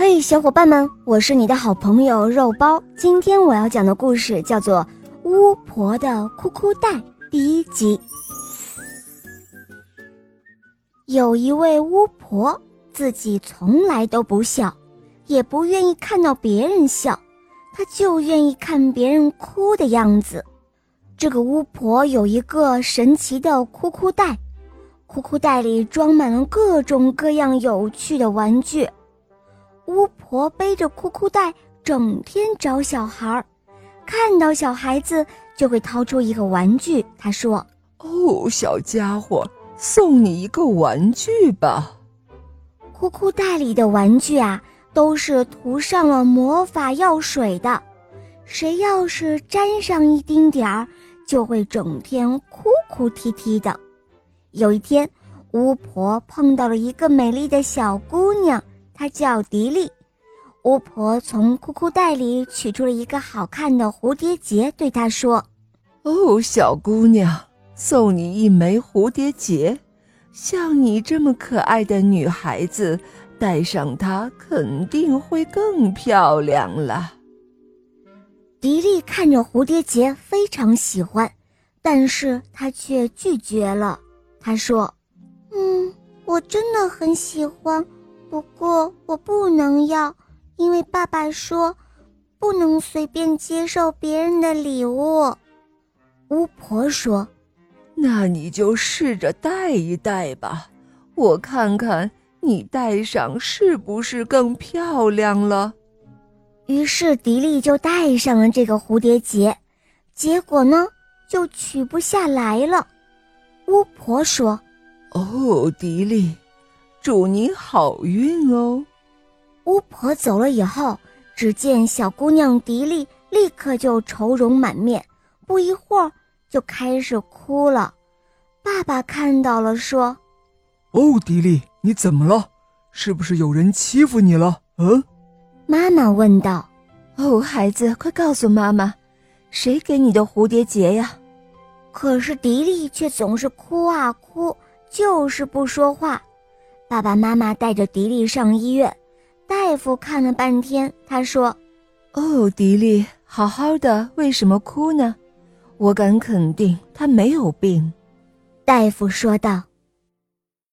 嘿，小伙伴们，我是你的好朋友肉包。今天我要讲的故事叫做《巫婆的哭哭袋》第一集。有一位巫婆，自己从来都不笑，也不愿意看到别人笑，她就愿意看别人哭的样子。这个巫婆有一个神奇的哭哭袋，哭哭袋里装满了各种各样有趣的玩具。巫婆背着哭哭袋，整天找小孩儿，看到小孩子就会掏出一个玩具。她说：“哦，小家伙，送你一个玩具吧。”哭哭袋里的玩具啊，都是涂上了魔法药水的，谁要是沾上一丁点儿，就会整天哭哭啼啼的。有一天，巫婆碰到了一个美丽的小姑娘。她叫迪丽，巫婆从裤裤袋里取出了一个好看的蝴蝶结，对她说：“哦，小姑娘，送你一枚蝴蝶结，像你这么可爱的女孩子，戴上它肯定会更漂亮了。”迪丽看着蝴蝶结，非常喜欢，但是她却拒绝了。她说：“嗯，我真的很喜欢。”不过我不能要，因为爸爸说，不能随便接受别人的礼物。巫婆说：“那你就试着戴一戴吧，我看看你戴上是不是更漂亮了。”于是迪丽就戴上了这个蝴蝶结，结果呢，就取不下来了。巫婆说：“哦，迪丽。”祝你好运哦！巫婆走了以后，只见小姑娘迪丽立刻就愁容满面，不一会儿就开始哭了。爸爸看到了，说：“哦，迪丽，你怎么了？是不是有人欺负你了？”嗯，妈妈问道。“哦，孩子，快告诉妈妈，谁给你的蝴蝶结呀？”可是迪丽却总是哭啊哭，就是不说话。爸爸妈妈带着迪丽上医院，大夫看了半天，他说：“哦，迪丽，好好的，为什么哭呢？我敢肯定，她没有病。”大夫说道。